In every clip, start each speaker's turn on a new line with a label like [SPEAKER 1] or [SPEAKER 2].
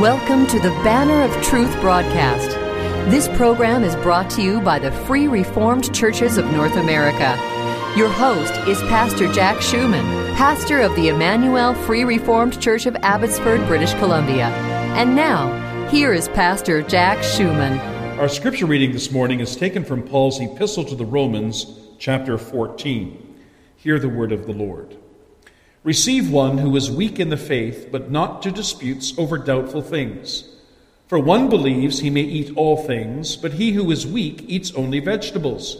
[SPEAKER 1] Welcome to the Banner of Truth broadcast. This program is brought to you by the Free Reformed Churches of North America. Your host is Pastor Jack Schumann, pastor of the Emmanuel Free Reformed Church of Abbotsford, British Columbia. And now, here is Pastor Jack Schumann.
[SPEAKER 2] Our scripture reading this morning is taken from Paul's epistle to the Romans, chapter 14. Hear the word of the Lord. Receive one who is weak in the faith, but not to disputes over doubtful things. For one believes he may eat all things, but he who is weak eats only vegetables.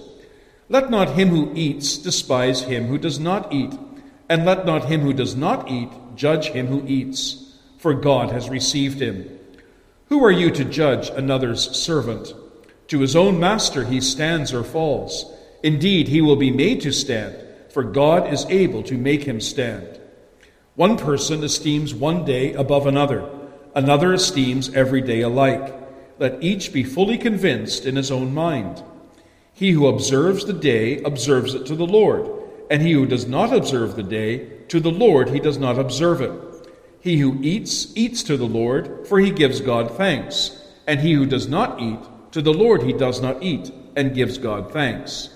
[SPEAKER 2] Let not him who eats despise him who does not eat, and let not him who does not eat judge him who eats, for God has received him. Who are you to judge another's servant? To his own master he stands or falls. Indeed, he will be made to stand for God is able to make him stand. One person esteems one day above another, another esteems every day alike. Let each be fully convinced in his own mind. He who observes the day observes it to the Lord, and he who does not observe the day, to the Lord he does not observe it. He who eats, eats to the Lord, for he gives God thanks, and he who does not eat, to the Lord he does not eat, and gives God thanks.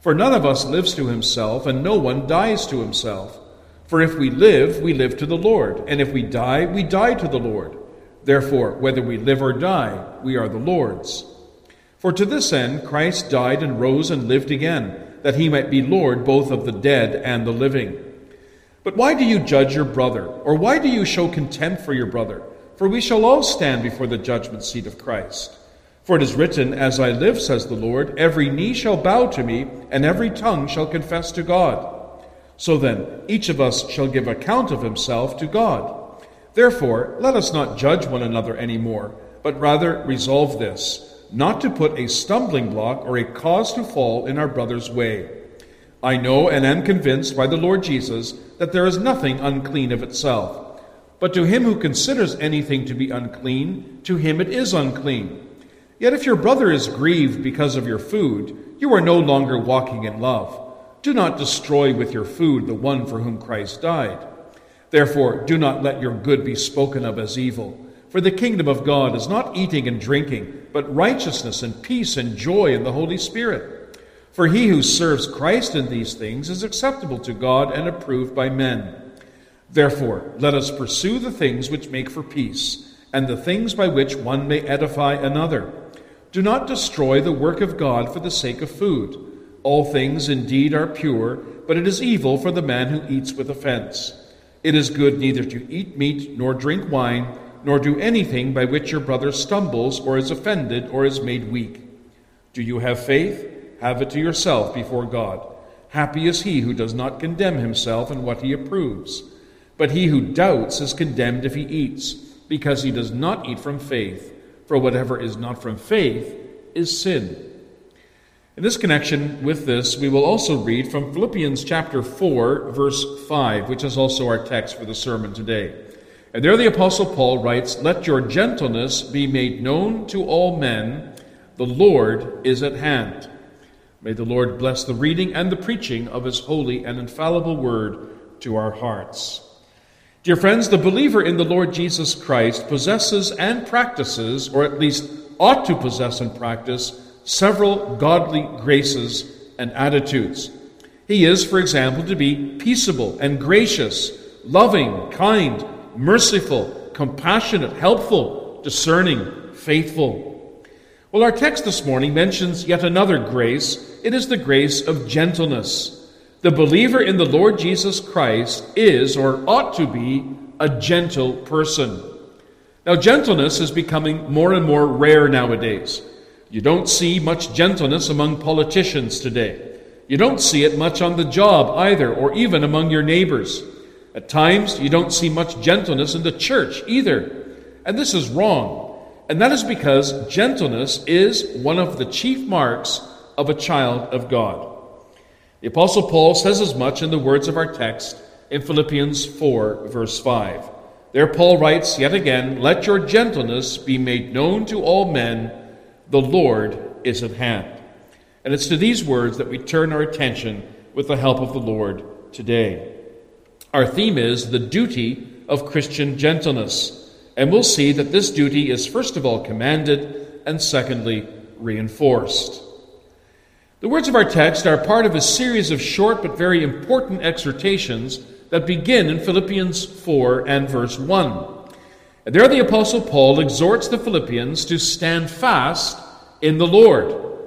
[SPEAKER 2] For none of us lives to himself, and no one dies to himself. For if we live, we live to the Lord, and if we die, we die to the Lord. Therefore, whether we live or die, we are the Lord's. For to this end Christ died and rose and lived again, that he might be Lord both of the dead and the living. But why do you judge your brother, or why do you show contempt for your brother? For we shall all stand before the judgment seat of Christ. For it is written, As I live, says the Lord, every knee shall bow to me, and every tongue shall confess to God. So then, each of us shall give account of himself to God. Therefore, let us not judge one another any more, but rather resolve this, not to put a stumbling block or a cause to fall in our brother's way. I know and am convinced by the Lord Jesus that there is nothing unclean of itself. But to him who considers anything to be unclean, to him it is unclean. Yet if your brother is grieved because of your food, you are no longer walking in love. Do not destroy with your food the one for whom Christ died. Therefore, do not let your good be spoken of as evil. For the kingdom of God is not eating and drinking, but righteousness and peace and joy in the Holy Spirit. For he who serves Christ in these things is acceptable to God and approved by men. Therefore, let us pursue the things which make for peace, and the things by which one may edify another. Do not destroy the work of God for the sake of food. All things indeed are pure, but it is evil for the man who eats with offense. It is good neither to eat meat, nor drink wine, nor do anything by which your brother stumbles, or is offended, or is made weak. Do you have faith? Have it to yourself before God. Happy is he who does not condemn himself in what he approves. But he who doubts is condemned if he eats, because he does not eat from faith for whatever is not from faith is sin. In this connection with this, we will also read from Philippians chapter 4, verse 5, which is also our text for the sermon today. And there the Apostle Paul writes, Let your gentleness be made known to all men, the Lord is at hand. May the Lord bless the reading and the preaching of his holy and infallible word to our hearts. Dear friends, the believer in the Lord Jesus Christ possesses and practices, or at least ought to possess and practice, several godly graces and attitudes. He is, for example, to be peaceable and gracious, loving, kind, merciful, compassionate, helpful, discerning, faithful. Well, our text this morning mentions yet another grace. It is the grace of gentleness. The believer in the Lord Jesus Christ is, or ought to be, a gentle person. Now, gentleness is becoming more and more rare nowadays. You don't see much gentleness among politicians today. You don't see it much on the job either, or even among your neighbors. At times, you don't see much gentleness in the church either. And this is wrong. And that is because gentleness is one of the chief marks of a child of God. The Apostle Paul says as much in the words of our text in Philippians 4, verse 5. There, Paul writes yet again, Let your gentleness be made known to all men, the Lord is at hand. And it's to these words that we turn our attention with the help of the Lord today. Our theme is the duty of Christian gentleness. And we'll see that this duty is first of all commanded and secondly reinforced. The words of our text are part of a series of short but very important exhortations that begin in Philippians 4 and verse 1. And there the Apostle Paul exhorts the Philippians to stand fast in the Lord.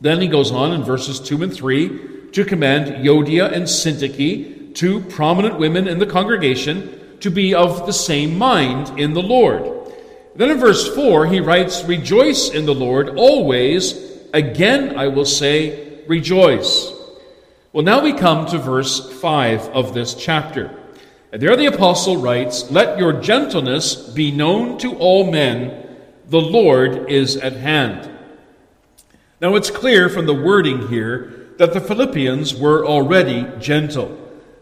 [SPEAKER 2] Then he goes on in verses 2 and 3 to command Euodia and Syntyche, two prominent women in the congregation, to be of the same mind in the Lord. Then in verse 4, he writes, Rejoice in the Lord always. Again, I will say, Rejoice. Well, now we come to verse 5 of this chapter. And there the apostle writes, Let your gentleness be known to all men, the Lord is at hand. Now it's clear from the wording here that the Philippians were already gentle.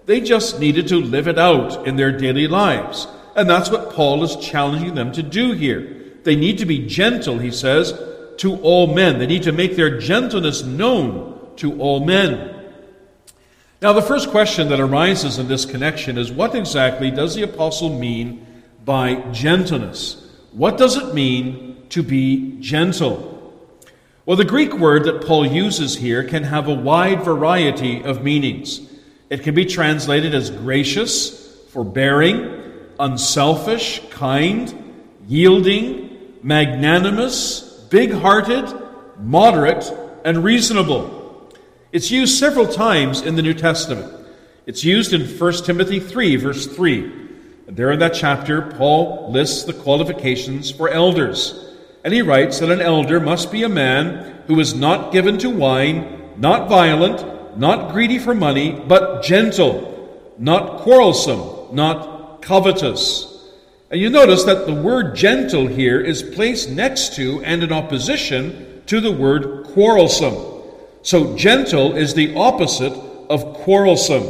[SPEAKER 2] They just needed to live it out in their daily lives. And that's what Paul is challenging them to do here. They need to be gentle, he says, to all men. They need to make their gentleness known to all men. Now, the first question that arises in this connection is what exactly does the apostle mean by gentleness? What does it mean to be gentle? Well, the Greek word that Paul uses here can have a wide variety of meanings. It can be translated as gracious, forbearing, unselfish, kind, yielding, magnanimous, big hearted, moderate, and reasonable. It's used several times in the New Testament. It's used in 1 Timothy 3, verse 3. And there in that chapter, Paul lists the qualifications for elders. And he writes that an elder must be a man who is not given to wine, not violent, not greedy for money, but gentle, not quarrelsome, not covetous. And you notice that the word gentle here is placed next to and in opposition to the word quarrelsome. So, gentle is the opposite of quarrelsome.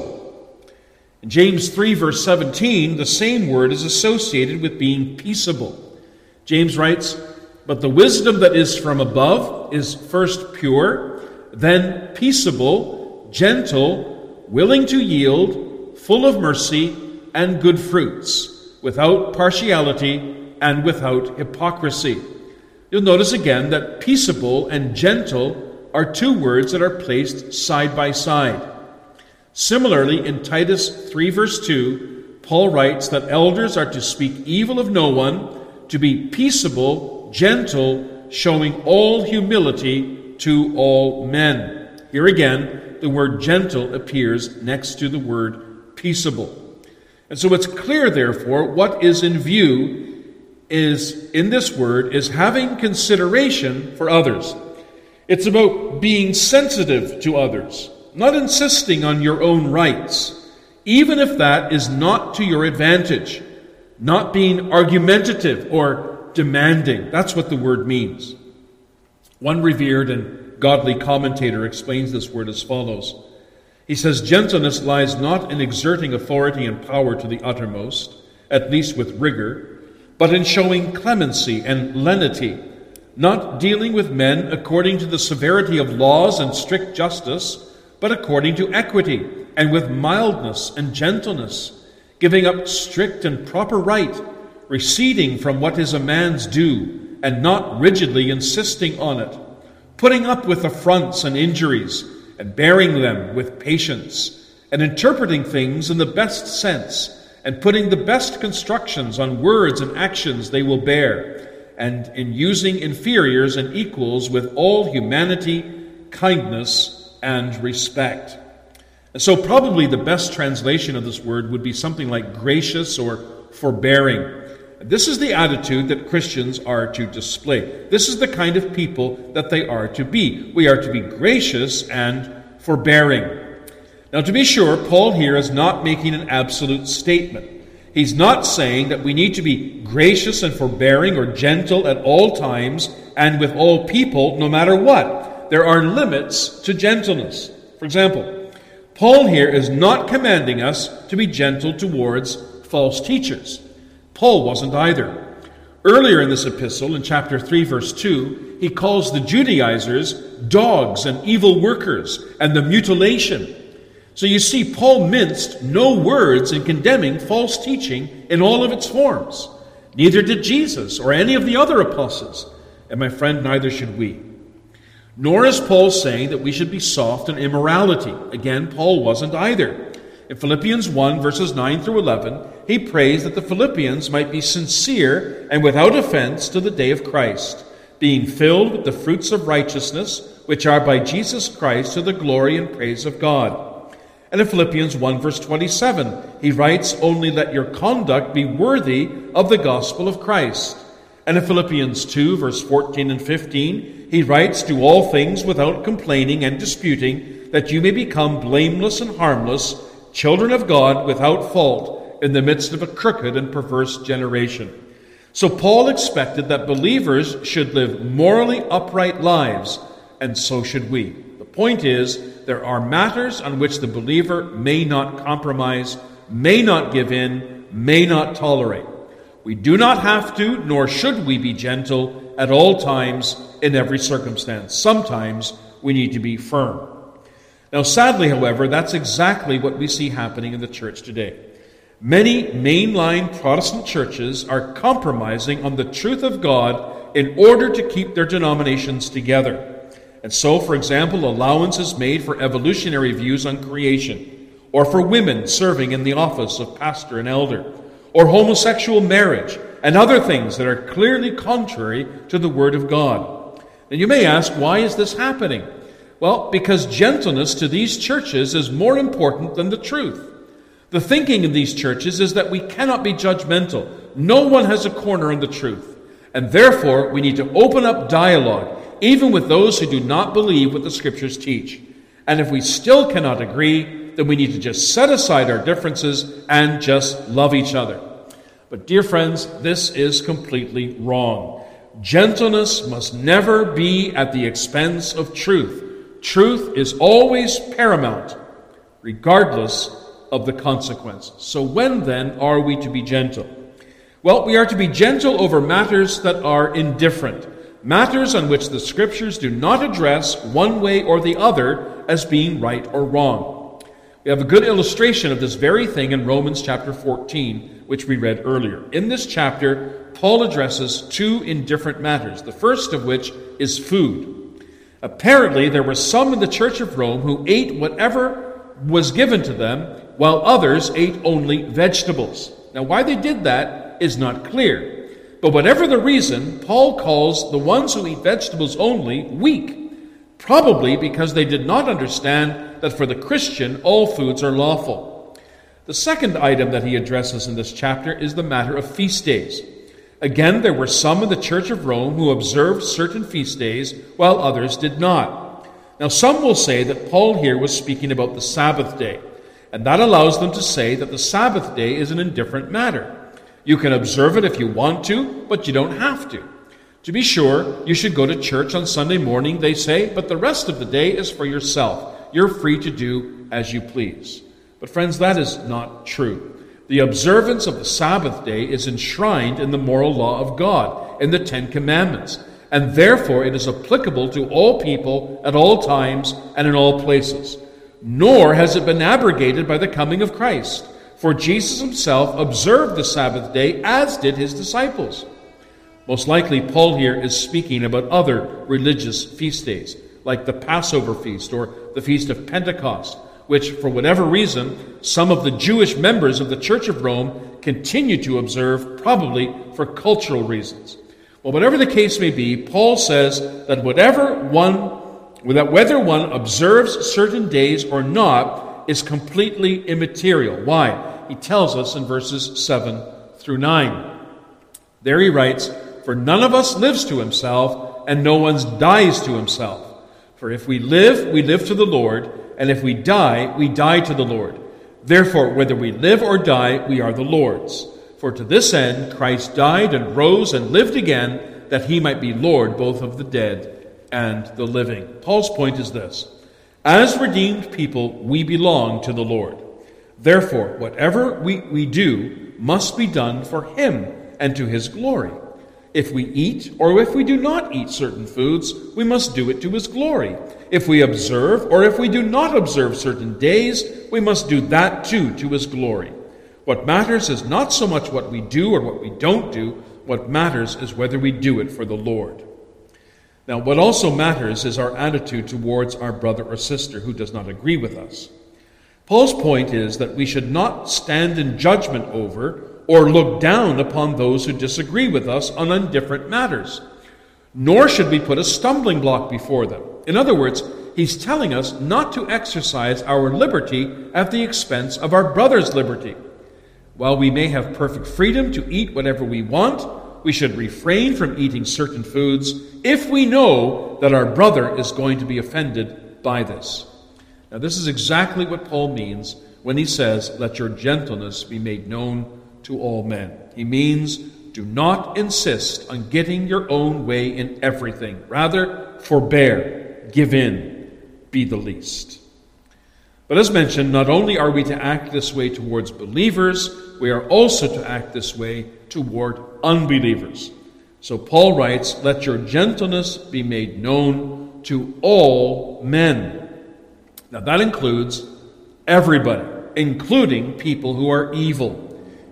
[SPEAKER 2] In James 3, verse 17, the same word is associated with being peaceable. James writes, But the wisdom that is from above is first pure, then peaceable, gentle, willing to yield, full of mercy and good fruits, without partiality and without hypocrisy. You'll notice again that peaceable and gentle are two words that are placed side by side. Similarly, in Titus 3, verse 2, Paul writes that elders are to speak evil of no one, to be peaceable, gentle, showing all humility to all men. Here again, the word gentle appears next to the word peaceable. And so it's clear, therefore, what is in view is in this word is having consideration for others. It's about being sensitive to others, not insisting on your own rights, even if that is not to your advantage, not being argumentative or demanding. That's what the word means. One revered and godly commentator explains this word as follows He says, Gentleness lies not in exerting authority and power to the uttermost, at least with rigor, but in showing clemency and lenity not dealing with men according to the severity of laws and strict justice, but according to equity and with mildness and gentleness, giving up strict and proper right, receding from what is a man's due, and not rigidly insisting on it, putting up with affronts and injuries, and bearing them with patience, and interpreting things in the best sense, and putting the best constructions on words and actions they will bear and in using inferiors and equals with all humanity, kindness, and respect. And so, probably the best translation of this word would be something like gracious or forbearing. This is the attitude that Christians are to display. This is the kind of people that they are to be. We are to be gracious and forbearing. Now, to be sure, Paul here is not making an absolute statement. He's not saying that we need to be gracious and forbearing or gentle at all times and with all people, no matter what. There are limits to gentleness. For example, Paul here is not commanding us to be gentle towards false teachers. Paul wasn't either. Earlier in this epistle, in chapter 3, verse 2, he calls the Judaizers dogs and evil workers and the mutilation so you see, Paul minced no words in condemning false teaching in all of its forms. Neither did Jesus or any of the other apostles. And my friend, neither should we. Nor is Paul saying that we should be soft in immorality. Again, Paul wasn't either. In Philippians 1, verses 9 through 11, he prays that the Philippians might be sincere and without offense to the day of Christ, being filled with the fruits of righteousness, which are by Jesus Christ to the glory and praise of God. And in Philippians 1, verse 27, he writes, Only let your conduct be worthy of the gospel of Christ. And in Philippians 2, verse 14 and 15, he writes, Do all things without complaining and disputing, that you may become blameless and harmless, children of God without fault, in the midst of a crooked and perverse generation. So Paul expected that believers should live morally upright lives, and so should we. The point is, there are matters on which the believer may not compromise, may not give in, may not tolerate. We do not have to, nor should we be gentle at all times in every circumstance. Sometimes we need to be firm. Now, sadly, however, that's exactly what we see happening in the church today. Many mainline Protestant churches are compromising on the truth of God in order to keep their denominations together. And so, for example, allowance is made for evolutionary views on creation, or for women serving in the office of pastor and elder or homosexual marriage, and other things that are clearly contrary to the Word of God. And you may ask, why is this happening? Well, because gentleness to these churches is more important than the truth. The thinking in these churches is that we cannot be judgmental. No one has a corner on the truth. And therefore, we need to open up dialogue, even with those who do not believe what the Scriptures teach. And if we still cannot agree, then we need to just set aside our differences and just love each other. But, dear friends, this is completely wrong. Gentleness must never be at the expense of truth. Truth is always paramount, regardless of the consequence. So, when then are we to be gentle? Well, we are to be gentle over matters that are indifferent, matters on which the Scriptures do not address one way or the other as being right or wrong. We have a good illustration of this very thing in Romans chapter 14, which we read earlier. In this chapter, Paul addresses two indifferent matters, the first of which is food. Apparently, there were some in the church of Rome who ate whatever was given to them, while others ate only vegetables. Now, why they did that is not clear. But whatever the reason, Paul calls the ones who eat vegetables only weak probably because they did not understand that for the Christian all foods are lawful. The second item that he addresses in this chapter is the matter of feast days. Again, there were some in the Church of Rome who observed certain feast days while others did not. Now, some will say that Paul here was speaking about the Sabbath day, and that allows them to say that the Sabbath day is an indifferent matter. You can observe it if you want to, but you don't have to. To be sure, you should go to church on Sunday morning, they say, but the rest of the day is for yourself. You're free to do as you please. But, friends, that is not true. The observance of the Sabbath day is enshrined in the moral law of God, in the Ten Commandments, and therefore it is applicable to all people at all times and in all places. Nor has it been abrogated by the coming of Christ, for Jesus himself observed the Sabbath day as did his disciples. Most likely, Paul here is speaking about other religious feast days, like the Passover feast or the Feast of Pentecost, which, for whatever reason, some of the Jewish members of the Church of Rome continue to observe, probably for cultural reasons. Well, whatever the case may be, Paul says that whatever one, that whether one observes certain days or not is completely immaterial. Why? He tells us in verses 7 through 9. There he writes, for none of us lives to himself, and no one dies to himself. For if we live, we live to the Lord, and if we die, we die to the Lord. Therefore, whether we live or die, we are the Lord's. For to this end Christ died and rose and lived again, that he might be Lord both of the dead and the living. Paul's point is this As redeemed people, we belong to the Lord. Therefore, whatever we, we do must be done for him and to his glory. If we eat or if we do not eat certain foods, we must do it to his glory. If we observe or if we do not observe certain days, we must do that too to his glory. What matters is not so much what we do or what we don't do, what matters is whether we do it for the Lord. Now, what also matters is our attitude towards our brother or sister who does not agree with us. Paul's point is that we should not stand in judgment over or look down upon those who disagree with us on indifferent matters, nor should we put a stumbling block before them. In other words, he's telling us not to exercise our liberty at the expense of our brother's liberty. While we may have perfect freedom to eat whatever we want, we should refrain from eating certain foods if we know that our brother is going to be offended by this. Now, this is exactly what Paul means when he says, Let your gentleness be made known to all men. He means, do not insist on getting your own way in everything. Rather, forbear, give in, be the least. But as mentioned, not only are we to act this way towards believers, we are also to act this way toward unbelievers. So Paul writes, Let your gentleness be made known to all men. Now that includes everybody, including people who are evil.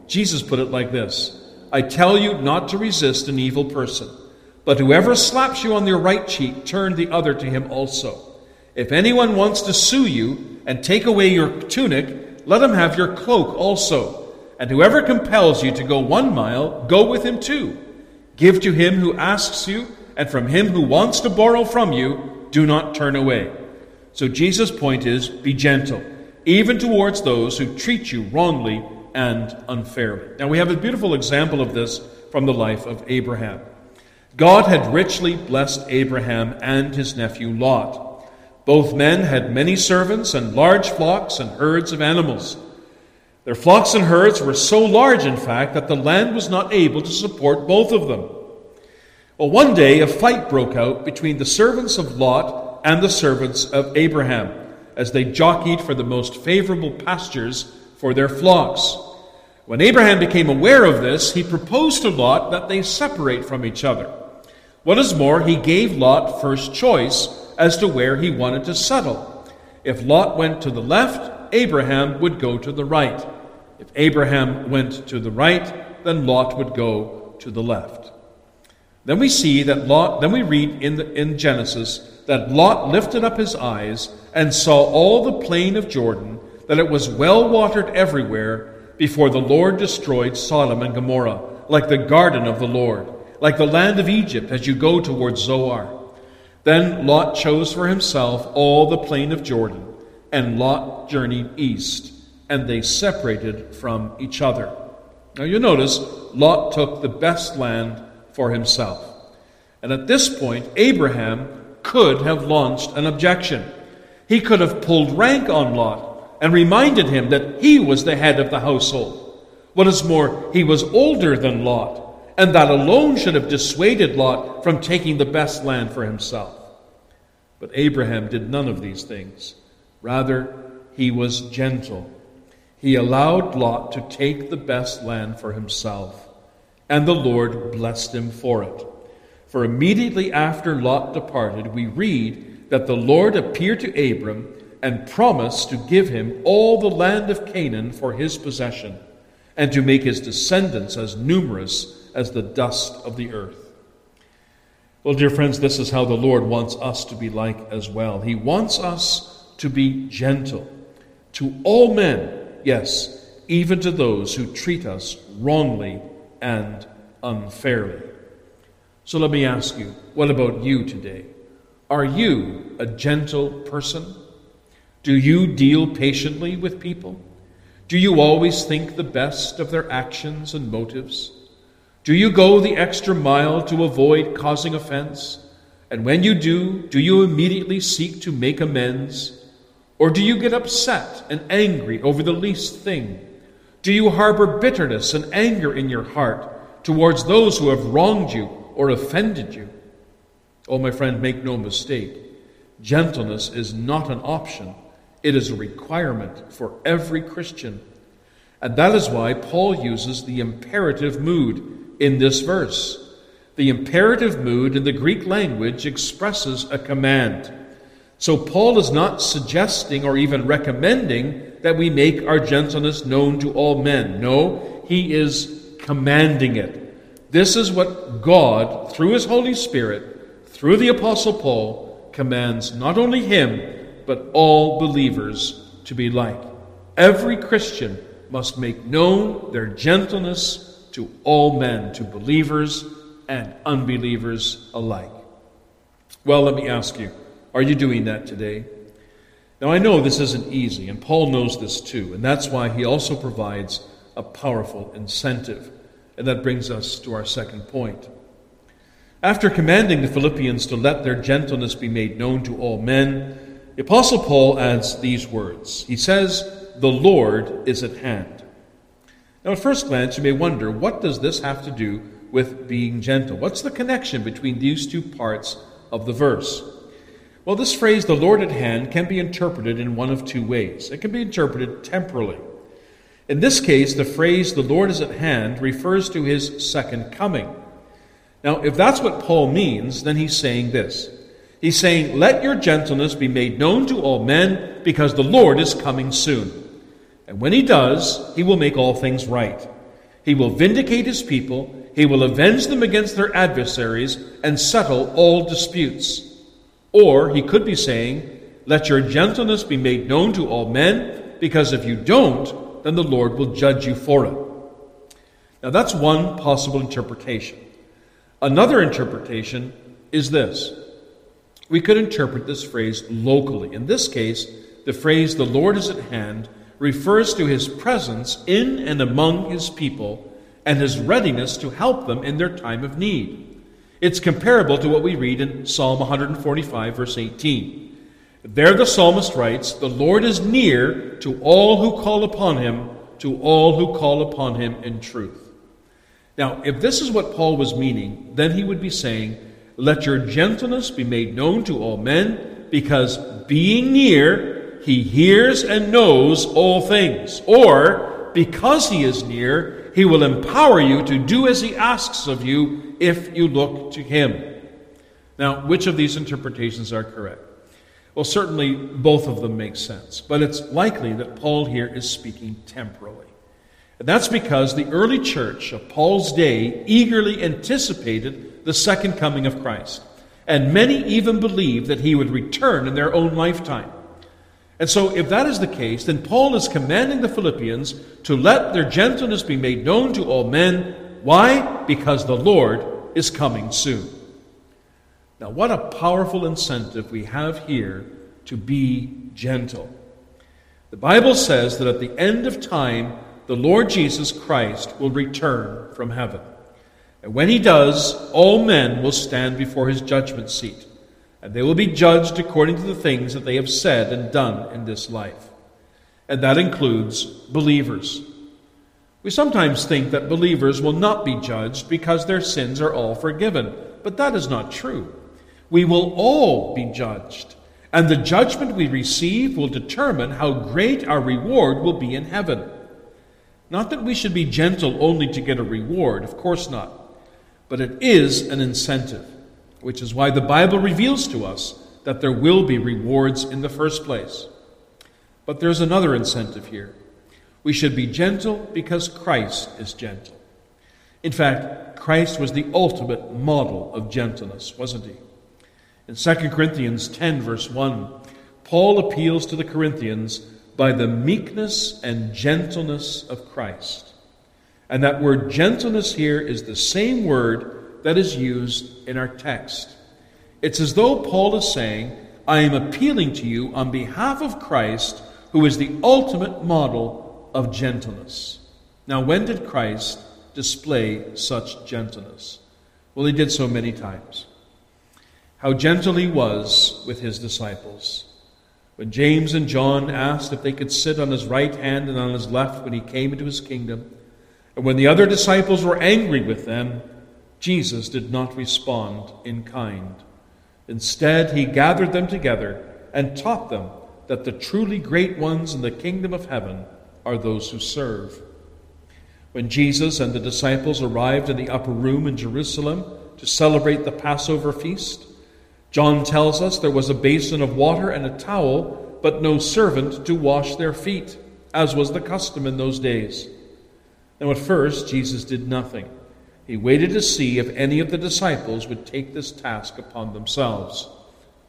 [SPEAKER 2] Jesus put it like this I tell you not to resist an evil person, but whoever slaps you on your right cheek, turn the other to him also. If anyone wants to sue you and take away your tunic, let him have your cloak also. And whoever compels you to go one mile, go with him two. Give to him who asks you, and from him who wants to borrow from you, do not turn away. So Jesus' point is be gentle, even towards those who treat you wrongly and unfairly. Now we have a beautiful example of this from the life of Abraham. God had richly blessed Abraham and his nephew Lot. Both men had many servants and large flocks and herds of animals. Their flocks and herds were so large, in fact, that the land was not able to support both of them. Well, one day a fight broke out between the servants of Lot and the servants of Abraham as they jockeyed for the most favorable pastures for their flocks. When Abraham became aware of this, he proposed to Lot that they separate from each other. What is more, he gave Lot first choice as to where he wanted to settle. If Lot went to the left, Abraham would go to the right. If Abraham went to the right, then Lot would go to the left. Then we see that Lot, then we read in, the, in Genesis that Lot lifted up his eyes and saw all the plain of Jordan, that it was well watered everywhere, before the Lord destroyed Sodom and Gomorrah, like the garden of the Lord, like the land of Egypt as you go towards Zoar. Then Lot chose for himself all the plain of Jordan and Lot journeyed east, and they separated from each other. Now you notice Lot took the best land for himself. And at this point, Abraham could have launched an objection. He could have pulled rank on Lot and reminded him that he was the head of the household. What is more, he was older than Lot, and that alone should have dissuaded Lot from taking the best land for himself. But Abraham did none of these things. Rather, he was gentle. He allowed Lot to take the best land for himself, and the Lord blessed him for it. For immediately after Lot departed, we read that the Lord appeared to Abram and promised to give him all the land of Canaan for his possession, and to make his descendants as numerous as the dust of the earth. Well, dear friends, this is how the Lord wants us to be like as well. He wants us to be gentle to all men, yes, even to those who treat us wrongly and unfairly. So let me ask you, what about you today? Are you a gentle person? Do you deal patiently with people? Do you always think the best of their actions and motives? Do you go the extra mile to avoid causing offense? And when you do, do you immediately seek to make amends? Or do you get upset and angry over the least thing? Do you harbor bitterness and anger in your heart towards those who have wronged you or offended you? Oh, my friend, make no mistake. Gentleness is not an option, it is a requirement for every Christian. And that is why Paul uses the imperative mood in this verse. The imperative mood in the Greek language expresses a command. So Paul is not suggesting or even recommending that we make our gentleness known to all men. No, he is commanding it. This is what God, through his Holy Spirit, through the Apostle Paul, commands not only him, but all believers to be like. Every Christian must make known their gentleness to all men, to believers and unbelievers alike. Well, let me ask you, are you doing that today? Now, I know this isn't easy, and Paul knows this too, and that's why he also provides a powerful incentive. And that brings us to our second point. After commanding the Philippians to let their gentleness be made known to all men, the Apostle Paul adds these words. He says, The Lord is at hand. Now, at first glance, you may wonder, what does this have to do with being gentle? What's the connection between these two parts of the verse? Well, this phrase, the Lord at hand, can be interpreted in one of two ways. It can be interpreted temporally. In this case, the phrase, the Lord is at hand, refers to his second coming. Now, if that's what Paul means, then he's saying this. He's saying, Let your gentleness be made known to all men, because the Lord is coming soon. And when he does, he will make all things right. He will vindicate his people, he will avenge them against their adversaries, and settle all disputes. Or he could be saying, Let your gentleness be made known to all men, because if you don't, then the Lord will judge you for it. Now that's one possible interpretation. Another interpretation is this. We could interpret this phrase locally. In this case, the phrase, the Lord is at hand, refers to his presence in and among his people and his readiness to help them in their time of need. It's comparable to what we read in Psalm 145, verse 18. There the psalmist writes, The Lord is near to all who call upon him, to all who call upon him in truth. Now, if this is what Paul was meaning, then he would be saying, Let your gentleness be made known to all men, because being near, he hears and knows all things. Or, because he is near, he will empower you to do as He asks of you if you look to Him. Now, which of these interpretations are correct? Well, certainly both of them make sense, but it's likely that Paul here is speaking temporally. And that's because the early church of Paul's day eagerly anticipated the second coming of Christ. And many even believed that he would return in their own lifetime. And so, if that is the case, then Paul is commanding the Philippians to let their gentleness be made known to all men. Why? Because the Lord is coming soon. Now, what a powerful incentive we have here to be gentle. The Bible says that at the end of time, the Lord Jesus Christ will return from heaven. And when he does, all men will stand before his judgment seat and they will be judged according to the things that they have said and done in this life. And that includes believers. We sometimes think that believers will not be judged because their sins are all forgiven, but that is not true. We will all be judged, and the judgment we receive will determine how great our reward will be in heaven. Not that we should be gentle only to get a reward, of course not, but it is an incentive which is why the Bible reveals to us that there will be rewards in the first place. But there's another incentive here. We should be gentle because Christ is gentle. In fact, Christ was the ultimate model of gentleness, wasn't he? In 2 Corinthians 10, verse 1, Paul appeals to the Corinthians by the meekness and gentleness of Christ. And that word gentleness here is the same word that is used in our text. It's as though Paul is saying, I am appealing to you on behalf of Christ, who is the ultimate model of gentleness. Now, when did Christ display such gentleness? Well, he did so many times. How gentle he was with his disciples. When James and John asked if they could sit on his right hand and on his left when he came into his kingdom, and when the other disciples were angry with them, Jesus did not respond in kind. Instead, he gathered them together and taught them that the truly great ones in the kingdom of heaven are those who serve. When Jesus and the disciples arrived in the upper room in Jerusalem to celebrate the Passover feast, John tells us there was a basin of water and a towel, but no servant to wash their feet. as was the custom in those days. Now, at first, Jesus did nothing. He waited to see if any of the disciples would take this task upon themselves.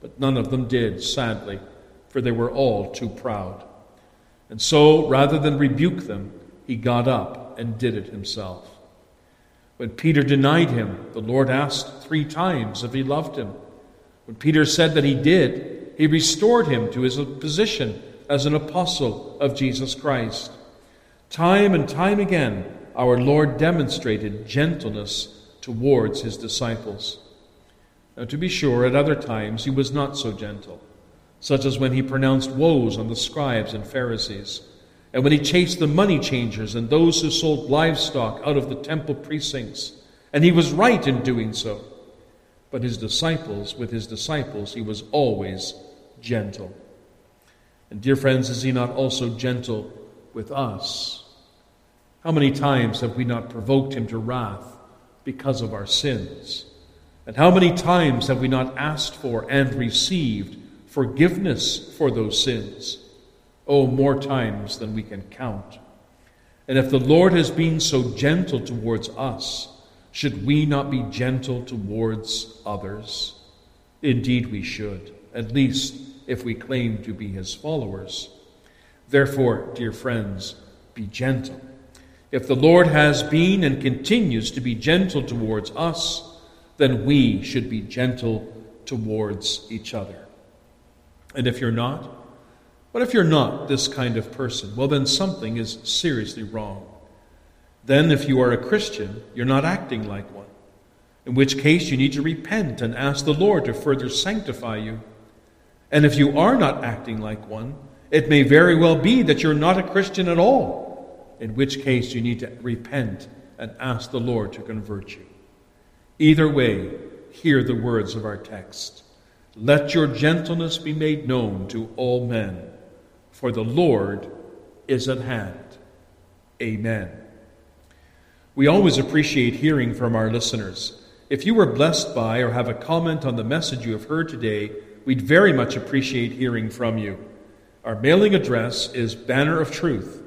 [SPEAKER 2] But none of them did, sadly, for they were all too proud. And so, rather than rebuke them, he got up and did it himself. When Peter denied him, the Lord asked three times if he loved him. When Peter said that he did, he restored him to his position as an apostle of Jesus Christ. Time and time again, our Lord demonstrated gentleness towards his disciples. Now, to be sure, at other times he was not so gentle, such as when he pronounced woes on the scribes and Pharisees, and when he chased the money changers and those who sold livestock out of the temple precincts. And he was right in doing so. But his disciples, with his disciples, he was always gentle. And, dear friends, is he not also gentle with us? How many times have we not provoked him to wrath because of our sins? And how many times have we not asked for and received forgiveness for those sins? Oh, more times than we can count. And if the Lord has been so gentle towards us, should we not be gentle towards others? Indeed, we should, at least if we claim to be his followers. Therefore, dear friends, be gentle. If the Lord has been and continues to be gentle towards us, then we should be gentle towards each other. And if you're not, what if you're not this kind of person? Well, then something is seriously wrong. Then, if you are a Christian, you're not acting like one, in which case you need to repent and ask the Lord to further sanctify you. And if you are not acting like one, it may very well be that you're not a Christian at all, in which case you need to repent and ask the Lord to convert you. Either way, hear the words of our text. Let your gentleness be made known to all men, for the Lord is at hand. Amen. We always appreciate hearing from our listeners. If you were blessed by or have a comment on the message you have heard today, we'd very much appreciate hearing from you. Our mailing address is Banner of Truth,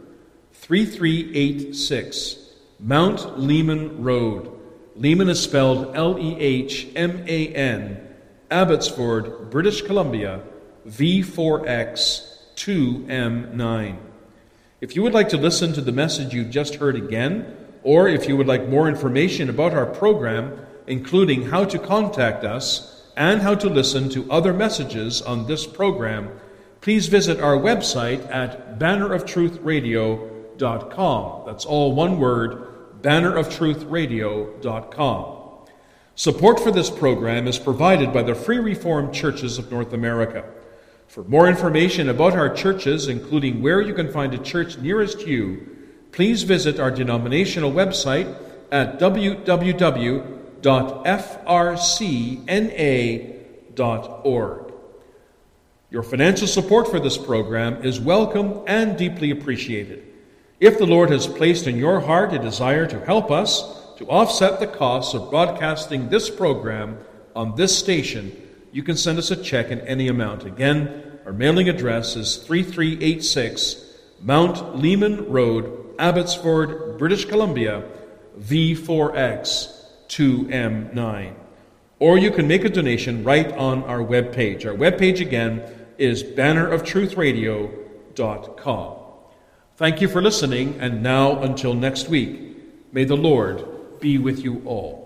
[SPEAKER 2] 3386 Mount Lehman Road. Lehman is spelled L E H M A N, Abbotsford, British Columbia, V4X 2M9. If you would like to listen to the message you've just heard again, or if you would like more information about our program, including how to contact us and how to listen to other messages on this program, please visit our website at banneroftruthradio.com. That's all one word, banneroftruthradio.com. Support for this program is provided by the Free Reformed Churches of North America. For more information about our churches, including where you can find a church nearest you, please visit our denominational website at www.frcna.org. Your financial support for this program is welcome and deeply appreciated. If the Lord has placed in your heart a desire to help us to offset the costs of broadcasting this program on this station, you can send us a check in any amount. Again, our mailing address is 3386 Mount Lehman Road, Abbotsford, British Columbia, V4X 2M9. Or you can make a donation right on our webpage. Our webpage again is banneroftruthradio.com. Thank you for listening, and now until next week, may the Lord be with you all.